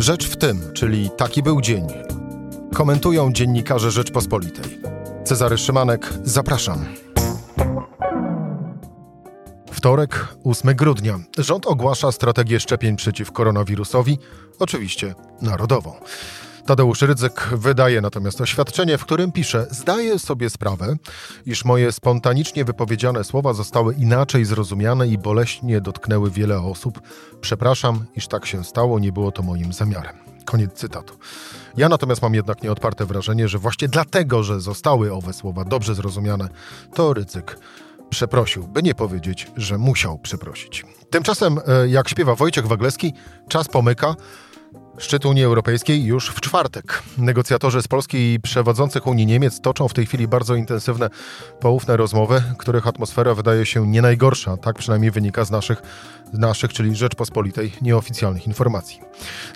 Rzecz w tym, czyli taki był dzień. Komentują dziennikarze Rzeczpospolitej. Cezary Szymanek, zapraszam. Wtorek, 8 grudnia. Rząd ogłasza strategię szczepień przeciw koronawirusowi, oczywiście narodową. Tadeusz Rydzyk wydaje natomiast oświadczenie, w którym pisze: Zdaję sobie sprawę, iż moje spontanicznie wypowiedziane słowa zostały inaczej zrozumiane i boleśnie dotknęły wiele osób. Przepraszam, iż tak się stało, nie było to moim zamiarem. Koniec cytatu. Ja natomiast mam jednak nieodparte wrażenie, że właśnie dlatego, że zostały owe słowa dobrze zrozumiane, to Rydzyk przeprosił, by nie powiedzieć, że musiał przeprosić. Tymczasem, e, jak śpiewa Wojciech Wagleski, czas pomyka. Szczyt Unii Europejskiej już w czwartek. Negocjatorzy z Polski i przewodzących Unii Niemiec toczą w tej chwili bardzo intensywne, poufne rozmowy, których atmosfera wydaje się nie najgorsza. Tak przynajmniej wynika z naszych, naszych czyli Rzeczpospolitej, nieoficjalnych informacji.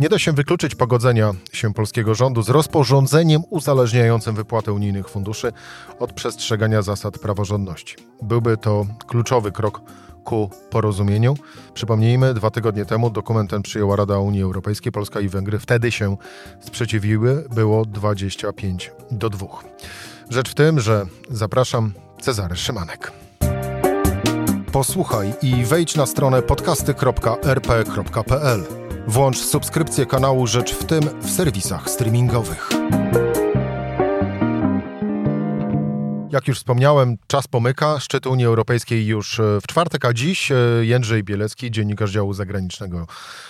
Nie da się wykluczyć pogodzenia się polskiego rządu z rozporządzeniem uzależniającym wypłatę unijnych funduszy od przestrzegania zasad praworządności. Byłby to kluczowy krok ku porozumieniu. Przypomnijmy, dwa tygodnie temu dokument ten przyjęła Rada Unii Europejskiej, Polska i Węgry. Wtedy się sprzeciwiły, było 25 do 2. Rzecz w tym, że zapraszam Cezary Szymanek. Posłuchaj i wejdź na stronę podcasty.rp.pl. Włącz subskrypcję kanału Rzecz w tym w serwisach streamingowych. Jak już wspomniałem, czas pomyka. Szczyt Unii Europejskiej już e, w czwartek, a dziś e, Jędrzej Bielecki, dziennikarz działu zagranicznego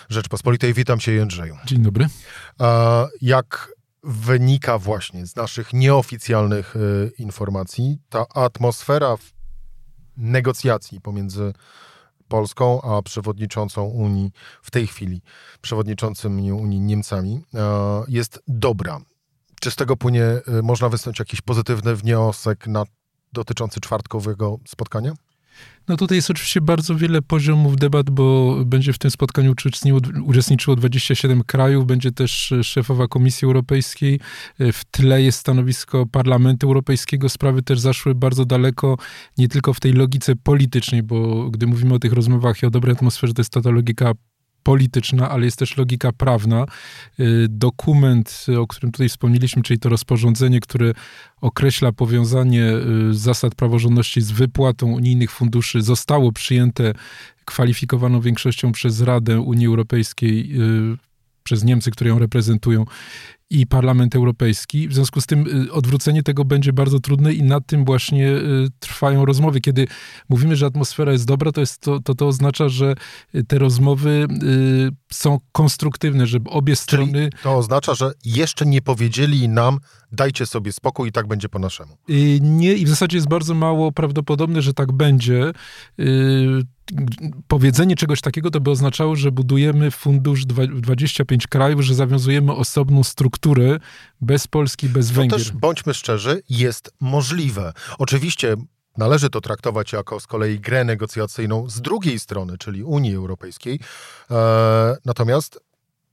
Rzeczpospolitej. Witam cię, Jędrzeju. Dzień dobry. Jak wynika właśnie z naszych nieoficjalnych e, informacji, ta atmosfera negocjacji pomiędzy Polską a przewodniczącą Unii w tej chwili, przewodniczącym Unii Niemcami, jest dobra. Czy z tego płynie, y, można wysnuć jakiś pozytywny wniosek na, dotyczący czwartkowego spotkania? No tutaj jest oczywiście bardzo wiele poziomów debat, bo będzie w tym spotkaniu uczestniczyło 27 krajów, będzie też szefowa Komisji Europejskiej, w tle jest stanowisko Parlamentu Europejskiego, sprawy też zaszły bardzo daleko, nie tylko w tej logice politycznej, bo gdy mówimy o tych rozmowach i o dobrej atmosferze, to jest to ta logika polityczna, ale jest też logika prawna. Y, dokument, o którym tutaj wspomnieliśmy, czyli to rozporządzenie, które określa powiązanie y, zasad praworządności z wypłatą unijnych funduszy, zostało przyjęte kwalifikowaną większością przez Radę Unii Europejskiej y, przez Niemcy, które ją reprezentują i Parlament Europejski. W związku z tym y, odwrócenie tego będzie bardzo trudne i nad tym właśnie y, trwają rozmowy. Kiedy mówimy, że atmosfera jest dobra, to, jest to, to, to oznacza, że y, te rozmowy są konstruktywne, żeby obie strony... Czyli to oznacza, że jeszcze nie powiedzieli nam, dajcie sobie spokój i tak będzie po naszemu. Nie, i w zasadzie jest bardzo mało prawdopodobne, że tak będzie powiedzenie czegoś takiego to by oznaczało, że budujemy fundusz 25 krajów, że zawiązujemy osobną strukturę bez Polski, bez to Węgier. też, bądźmy szczerzy, jest możliwe. Oczywiście Należy to traktować jako z kolei grę negocjacyjną z drugiej strony, czyli Unii Europejskiej. E, natomiast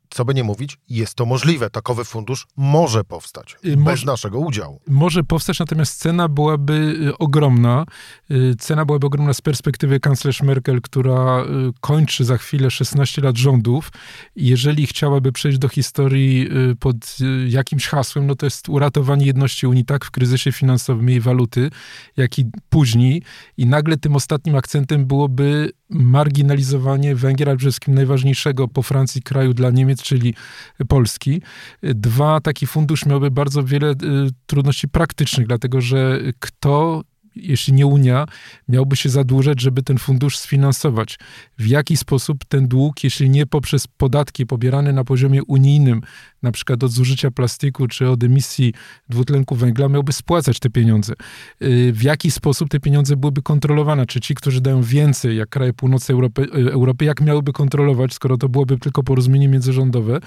co by nie mówić, jest to możliwe. Takowy fundusz może powstać y, bez naszego udziału. Może powstać, natomiast cena byłaby y, ogromna. Y, cena byłaby ogromna z perspektywy kanclerz Merkel, która kończy za chwilę 16 lat rządów. Jeżeli chciałaby przejść do historii pod jakimś hasłem, no to jest uratowanie jedności Unii tak w kryzysie finansowym jej waluty, jak i później. I nagle tym ostatnim akcentem byłoby marginalizowanie Węgier, ale przede wszystkim najważniejszego po Francji kraju dla Niemiec, czyli Polski. Dwa, taki fundusz miałby bardzo wiele y, trudności praktycznych, dlatego że kto jeśli nie Unia, miałby się zadłużać, żeby ten fundusz sfinansować. W jaki sposób ten dług, jeśli nie poprzez podatki pobierane na poziomie unijnym, na przykład od zużycia plastiku czy od emisji dwutlenku węgla, miałby spłacać te pieniądze? Y, w jaki sposób te pieniądze byłyby kontrolowane? Czy ci, którzy dają więcej, jak kraje północy Europy, y, Europy jak miałyby kontrolować, skoro to byłoby tylko porozumienie międzyrządowe,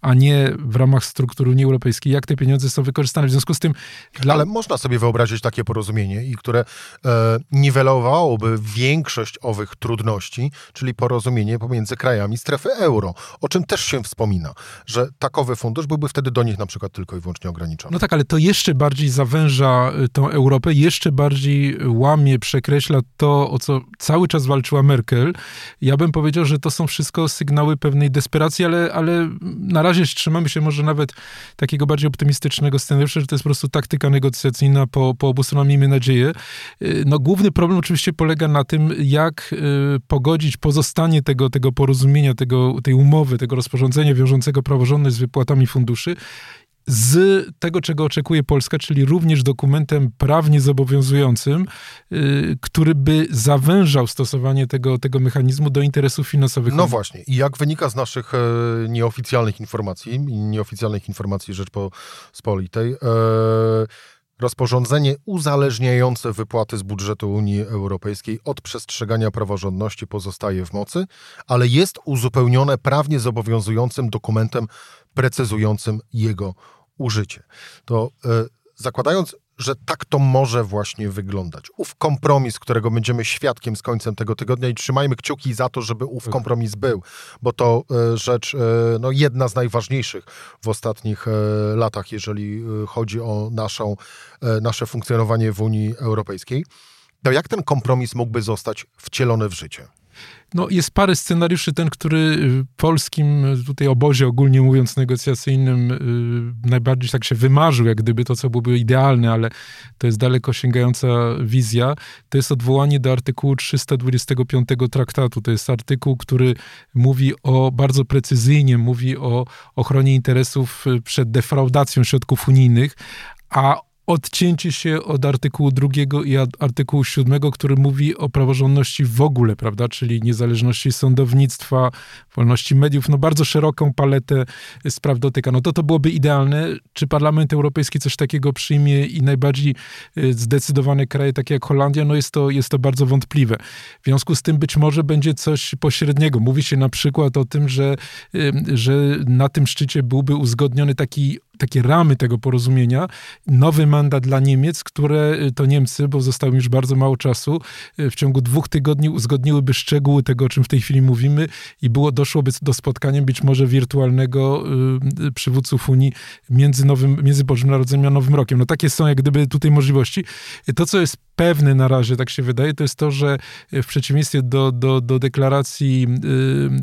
a nie w ramach struktur Unii Europejskiej, jak te pieniądze są wykorzystane? W związku z tym... Dla... Ale można sobie wyobrazić takie porozumienie, i które e, niwelowałoby większość owych trudności, czyli porozumienie pomiędzy krajami strefy euro, o czym też się wspomina, że takowy fundusz byłby wtedy do nich na przykład tylko i wyłącznie ograniczony. No tak, ale to jeszcze bardziej zawęża y, tą Europę, jeszcze bardziej łamie, przekreśla to, o co cały czas walczyła Merkel. Ja bym powiedział, że to są wszystko sygnały pewnej desperacji, ale, ale na razie trzymamy się może nawet takiego bardziej optymistycznego scenariusza, że to jest po prostu taktyka negocjacyjna po, po obu stronach, miejmy nadzieję. Y, no główny problem oczywiście polega na tym, jak y, pogodzić pozostanie tego, tego porozumienia, tego, tej umowy, tego rozporządzenia wiążącego praworządność z wypłatami funduszy z tego, czego oczekuje Polska, czyli również dokumentem prawnie zobowiązującym, yy, który by zawężał stosowanie tego, tego mechanizmu do interesów finansowych. No właśnie. I jak wynika z naszych e, nieoficjalnych informacji nieoficjalnych informacji Rzeczpospolitej, e, rozporządzenie uzależniające wypłaty z budżetu Unii Europejskiej od przestrzegania praworządności pozostaje w mocy, ale jest uzupełnione prawnie zobowiązującym dokumentem precyzującym jego użycie. To e, zakładając, że tak to może właśnie wyglądać. Ów kompromis, którego będziemy świadkiem z końcem tego tygodnia i trzymajmy kciuki za to, żeby ów kompromis był, bo to e, rzecz e, no, jedna z najważniejszych w ostatnich latach, jeżeli chodzi o naszą, nasze funkcjonowanie w Unii Europejskiej. To jak ten kompromis mógłby zostać wcielony w życie? No, jest parę scenariuszy. Ten, który w polskim tutaj obozie, ogólnie mówiąc, negocjacyjnym, yy, najbardziej tak się wymarzył, jak gdyby to, co byłoby idealne, ale to jest daleko sięgająca wizja. To jest odwołanie do artykułu 325 traktatu. To jest artykuł, który mówi o, bardzo precyzyjnie mówi o ochronie interesów przed defraudacją środków unijnych, a odcięcie się od artykułu drugiego i artykułu siódmego, który mówi o praworządności w ogóle, prawda, czyli niezależności sądownictwa, wolności mediów, no bardzo szeroką paletę spraw dotyka. No to to byłoby idealne. Czy Parlament Europejski coś takiego przyjmie i najbardziej y, zdecydowane kraje, takie jak Holandia, no jest to, jest to bardzo wątpliwe. W związku z tym być może będzie coś pośredniego. Mówi się na przykład o tym, że, y, że na tym szczycie byłby uzgodniony taki takie ramy tego porozumienia, nowy mandat dla Niemiec, które y, to Niemcy, bo zostało już bardzo mało czasu, y, w ciągu dwóch tygodni uzgodniłyby szczegóły tego, o czym w tej chwili mówimy i było, doszłoby do spotkania być może wirtualnego y, przywódców Unii między, nowym, między Bożym Narodzeniem a Nowym Rokiem. No takie są jak gdyby tutaj możliwości. To, co jest pewne na razie, tak się wydaje, to jest to, że w przeciwieństwie do, do, do deklaracji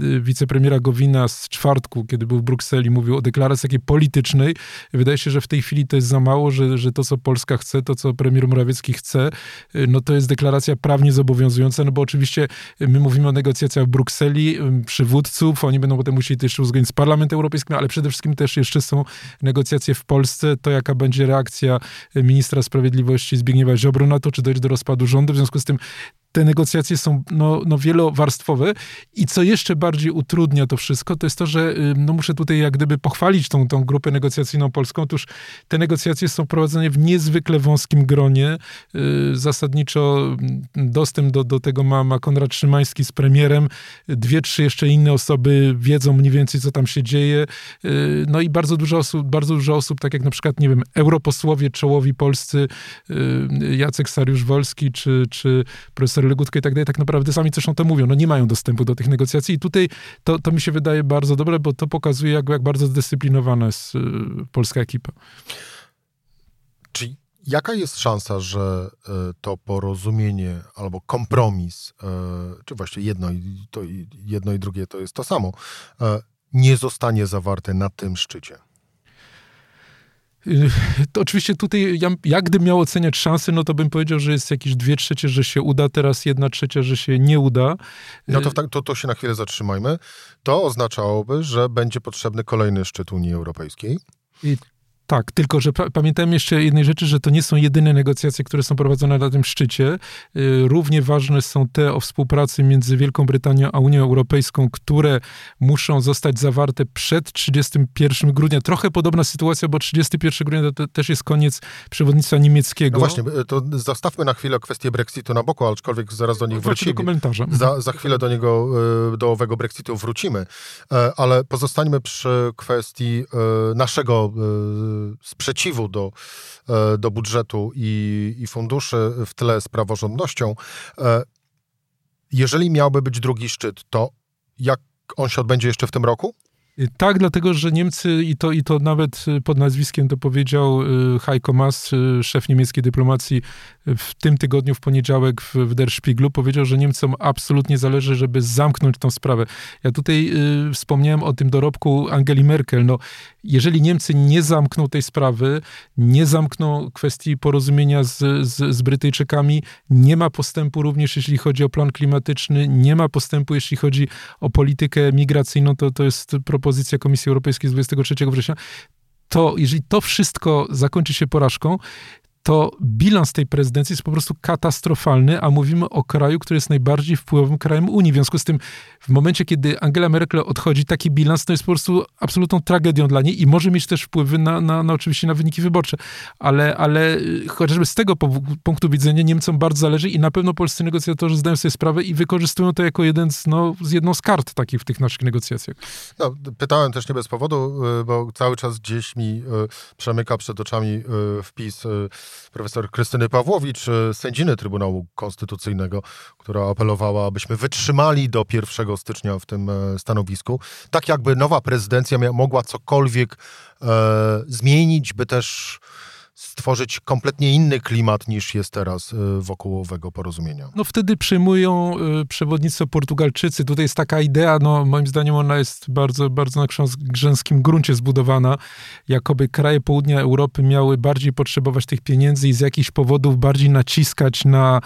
yy, wicepremiera Gowina z czwartku, kiedy był w Brukseli, mówił o deklaracji takiej politycznej, wydaje się, że w tej chwili to jest za mało, że, że to, co Polska chce, to, co premier Morawiecki chce, yy, no to jest deklaracja prawnie zobowiązująca, no bo oczywiście my mówimy o negocjacjach w Brukseli, przywódców, oni będą potem musieli też uzgodnić z Parlamentem Europejskim, ale przede wszystkim też jeszcze są negocjacje w Polsce, to jaka będzie reakcja ministra sprawiedliwości Zbigniewa Ziobro na to, czy dojść do rozpadu rządu. W związku z tym te negocjacje są no, no wielowarstwowe i co jeszcze bardziej utrudnia to wszystko, to jest to, że no, muszę tutaj jak gdyby pochwalić tą, tą grupę negocjacyjną polską. Otóż te negocjacje są prowadzone w niezwykle wąskim gronie. Y, zasadniczo dostęp do, do tego ma, ma Konrad Szymański z premierem. Dwie, trzy jeszcze inne osoby wiedzą mniej więcej, co tam się dzieje. Y, no i bardzo dużo osób, bardzo dużo osób, tak jak na przykład, nie wiem, europosłowie czołowi polscy, y, Jacek Sariusz-Wolski czy, czy profesor Legutkę i tak dalej, tak naprawdę sami zresztą to mówią, no nie mają dostępu do tych negocjacji i tutaj to, to mi się wydaje bardzo dobre, bo to pokazuje, jak, jak bardzo zdyscyplinowana jest y, polska ekipa. Czy jaka jest szansa, że y, to porozumienie albo kompromis, y, czy właściwie jedno i, to, jedno i drugie to jest to samo, nie zostanie zawarte na tym szczycie? To oczywiście tutaj, ja, jak gdybym miał oceniać szanse, no to bym powiedział, że jest jakieś dwie trzecie, że się uda, teraz jedna trzecia, że się nie uda. No to, to, to się na chwilę zatrzymajmy. To oznaczałoby, że będzie potrzebny kolejny szczyt Unii Europejskiej. I tak, tylko że pa pamiętajmy jeszcze jednej rzeczy, że to nie są jedyne negocjacje, które są prowadzone na tym szczycie. Y, równie ważne są te o współpracy między Wielką Brytanią a Unią Europejską, które muszą zostać zawarte przed 31 grudnia. Trochę podobna sytuacja, bo 31 grudnia to też jest koniec przewodnictwa niemieckiego. No właśnie, to zostawmy na chwilę kwestię Brexitu na boku, aczkolwiek zaraz do nich wrócimy. Do komentarza. Za, za chwilę do niego, y, do owego Brexitu wrócimy, e, ale pozostańmy przy kwestii y, naszego sprzeciwu do, e, do budżetu i, i funduszy w tle z praworządnością. E, jeżeli miałby być drugi szczyt, to jak on się odbędzie jeszcze w tym roku? Tak, dlatego że Niemcy, i to, i to nawet pod nazwiskiem to powiedział Heiko Maas, szef niemieckiej dyplomacji, w tym tygodniu, w poniedziałek w, Der Spiegelu, powiedział, że Niemcom absolutnie zależy, żeby zamknąć tą sprawę. Ja tutaj y, wspomniałem o tym dorobku Angeli Merkel. No, jeżeli Niemcy nie zamkną tej sprawy, nie zamkną kwestii porozumienia z, z, z Brytyjczykami, nie ma postępu również jeśli chodzi o plan klimatyczny, nie ma postępu jeśli chodzi o politykę migracyjną, to, to jest propozycja Komisji Europejskiej z 23 września, to jeżeli to wszystko zakończy się porażką, to bilans tej prezydencji jest po prostu katastrofalny, a mówimy o kraju, który jest najbardziej wpływowym krajem Unii. W związku z tym, w momencie, kiedy Angela Merkel odchodzi, taki bilans to jest po prostu absolutną tragedią dla niej i może mieć też wpływy na, na, na oczywiście na wyniki wyborcze. Ale, ale y, chociażby z tego punktu widzenia Niemcom bardzo zależy i na pewno polscy negocjatorzy zdają sobie sprawę i wykorzystują to jako jeden z, no, z jedną z kart takich w tych naszych negocjacjach. No, pytałem też nie bez powodu, y, bo cały czas gdzieś mi y, przemyka przed oczami wpis profesor Krystyny Pawłowicz, e, sędziny Trybunału Konstytucyjnego, która apelowała, abyśmy wytrzymali do 1 stycznia w tym e, stanowisku. Tak jakby nowa prezydencja mogła cokolwiek e, zmienić, by też stworzyć kompletnie inny klimat niż jest teraz y, wokół owego porozumienia. No wtedy przyjmują y, przewodnictwo Portugalczycy. Tutaj jest taka idea, no moim zdaniem ona jest bardzo, bardzo na grzęskim gruncie zbudowana, jakoby kraje południa Europy miały bardziej potrzebować tych pieniędzy i z jakichś powodów bardziej naciskać na,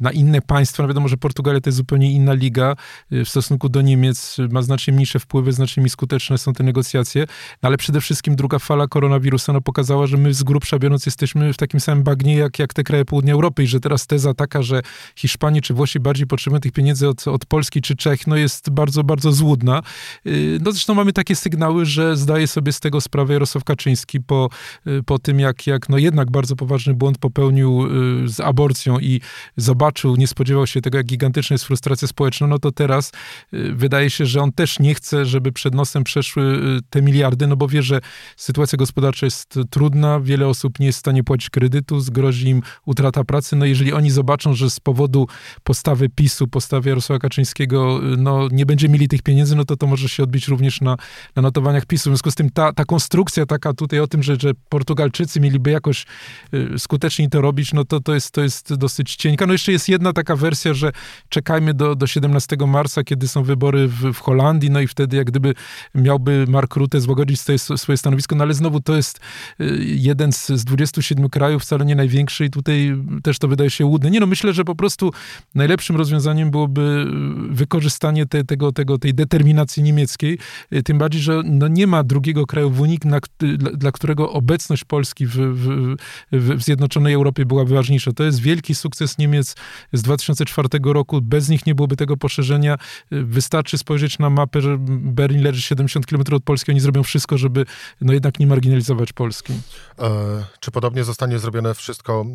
na inne państwa. No wiadomo, że Portugalia to jest zupełnie inna liga y, w stosunku do Niemiec. Ma znacznie mniejsze wpływy, znacznie mniej skuteczne są te negocjacje. No, ale przede wszystkim druga fala koronawirusa no, pokazała, że my z grubsza biorąc jesteśmy w takim samym bagnie jak, jak te kraje południa Europy i że teraz teza taka, że Hiszpanie czy Włosi bardziej potrzebują tych pieniędzy od, od Polski czy Czech, no jest bardzo, bardzo złudna. Y, no zresztą mamy takie sygnały, że zdaje sobie z tego sprawę Jarosław Kaczyński po, y, po tym, jak, jak no jednak bardzo poważny błąd popełnił z aborcją i zobaczył, nie spodziewał się tego, jak gigantyczna jest frustracja społeczna, no to teraz wydaje się, że on też nie chce, żeby przed nosem przeszły te miliardy, no bo wie, że sytuacja gospodarcza jest trudna, wiele osób nie jest w stanie płacić kredytu, zgrozi im utrata pracy. No jeżeli oni zobaczą, że z powodu postawy PiSu, postawy Jarosława Kaczyńskiego, no nie będzie mieli tych pieniędzy, no to to może się odbić również na, na notowaniach PiSu. W związku z tym ta, ta konstrukcja taka tutaj o tym, że, że Portugalczycy mieliby jakoś y, skutecznie to robić, no to, to, jest, to jest dosyć cienka. No jeszcze jest jedna taka wersja, że czekajmy do, do 17 marca, kiedy są wybory w, w Holandii, no i wtedy jak gdyby miałby Mark Rutte złagodzić swoje, swoje stanowisko, no ale znowu to jest y, jeden z, z 20 27 krajów, wcale nie największy i tutaj też to wydaje się łudne. Nie no, myślę, że po prostu najlepszym rozwiązaniem byłoby wykorzystanie te, tego, tego, tej determinacji niemieckiej, tym bardziej, że no nie ma drugiego kraju w Unii, na, dla, dla, którego obecność Polski w, w, w Zjednoczonej Europie byłaby ważniejsza. To jest wielki sukces Niemiec z 2004 roku. Bez nich nie byłoby tego poszerzenia. Wystarczy spojrzeć na mapę, że Berlin leży 70 km od Polski. Oni zrobią wszystko, żeby no jednak nie marginalizować Polski. E, czy podobnie zostanie zrobione wszystko,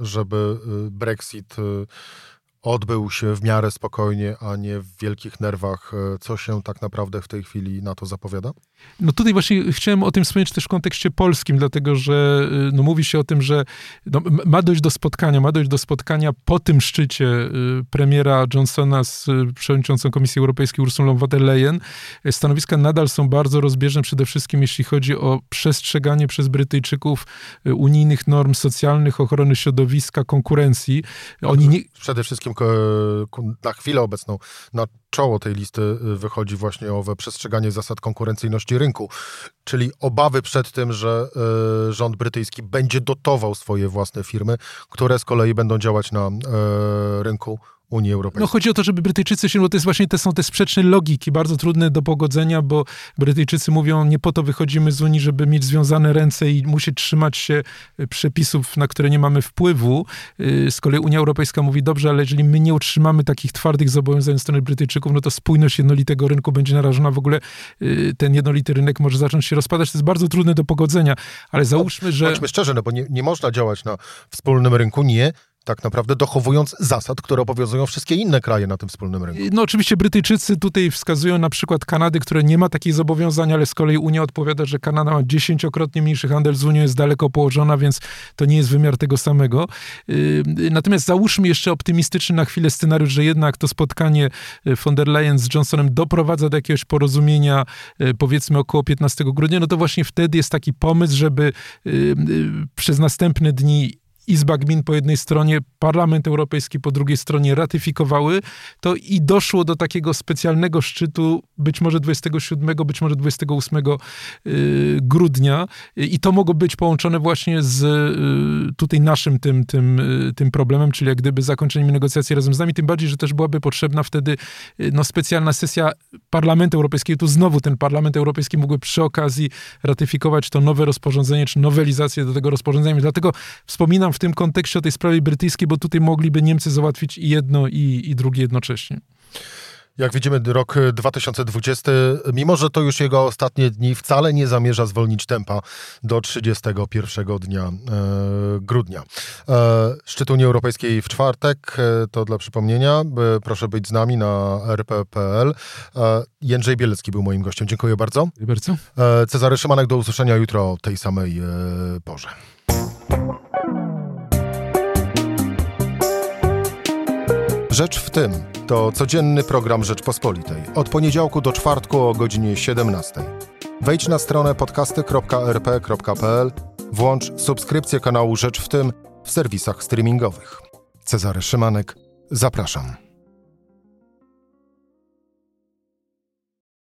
e, żeby e, Brexit e, odbył się w miarę spokojnie, a nie w wielkich nerwach. Co się tak naprawdę w tej chwili na to zapowiada? No tutaj właśnie chciałem o tym wspomnieć też w kontekście polskim, dlatego że y, no mówi się o tym, że no, ma dojść do spotkania, ma dojść do spotkania po tym szczycie y, premiera Johnsona z przewodniczącą Komisji Europejskiej Ursulą von der Leyen. Stanowiska nadal są bardzo rozbieżne, przede wszystkim jeśli chodzi o przestrzeganie przez Brytyjczyków unijnych norm socjalnych, ochrony środowiska, konkurencji. Oni nie... Przede wszystkim na chwilę obecną na czoło tej listy y, wychodzi właśnie owe przestrzeganie zasad konkurencyjności rynku, czyli obawy przed tym, że y, rząd brytyjski będzie dotował swoje własne firmy, które z kolei będą działać na y, rynku Unii Europejskiej. No chodzi o to, żeby Brytyjczycy się, bo to jest właśnie te są te sprzeczne logiki, bardzo trudne do pogodzenia, bo Brytyjczycy mówią, nie po to wychodzimy z Unii, żeby mieć związane ręce i musieć trzymać się e, przepisów, na które nie mamy wpływu. E, z kolei Unia Europejska mówi, dobrze, ale jeżeli my nie utrzymamy takich twardych zobowiązań ze strony Brytyjczyków, no to spójność jednolitego rynku będzie narażona. W ogóle e, ten jednolity rynek może zacząć się rozpadać. To jest bardzo trudne do pogodzenia, ale załóżmy, że... Bądźmy szczerzy, no bo nie, nie można działać na wspólnym rynku, nie tak naprawdę dochowując zasad, które obowiązują wszystkie inne kraje na tym wspólnym rynku. No oczywiście Brytyjczycy tutaj wskazują na przykład Kanady, które nie ma takich zobowiązań, ale z kolei Unia odpowiada, że Kanada ma dziesięciokrotnie mniejszy handel z Unią, jest daleko położona, więc to nie jest wymiar tego samego. Yy, natomiast załóżmy jeszcze optymistyczny na chwilę scenariusz, że jednak to spotkanie yy, von der Leyen z Johnsonem doprowadza do jakiegoś porozumienia, yy, powiedzmy około 15 grudnia, no to właśnie wtedy jest taki pomysł, żeby przez następne dni Izba Gmin po jednej stronie, Parlament Europejski po drugiej stronie ratyfikowały, to i doszło do takiego specjalnego szczytu, być może 27, być może 28 y, grudnia i to mogło być połączone właśnie z y, tutaj naszym tym, tym, y, tym problemem, czyli jak gdyby zakończeniem negocjacji razem z nami, tym bardziej, że też byłaby potrzebna wtedy no, specjalna sesja Parlamentu Europejskiego. Tu znowu ten Parlament Europejski mógłby przy okazji ratyfikować to nowe rozporządzenie, czy nowelizację do tego rozporządzenia. Dlatego wspominam w tym kontekście o tej sprawie brytyjskiej, bo tutaj mogliby Niemcy załatwić i jedno, i, i drugie jednocześnie. Jak widzimy, rok 2020, mimo że to już jego ostatnie dni, wcale nie zamierza zwolnić tempa do 31 dnia e, grudnia. E, szczyt Unii Europejskiej w czwartek, e, to dla przypomnienia. E, proszę być z nami na rp.pl. E, Jędrzej Bielecki był moim gościem. Dziękuję bardzo. Dziękuję bardzo. E, Cezary Szymanek, do usłyszenia jutro o tej samej porze. Rzecz w tym to codzienny program Rzeczpospolitej. Od poniedziałku do czwartku o godzinie 17. Wejdź na stronę podcasty.rp.pl, włącz subskrypcję kanału Rzecz w tym w serwisach streamingowych. Cezary Szymanek, zapraszam.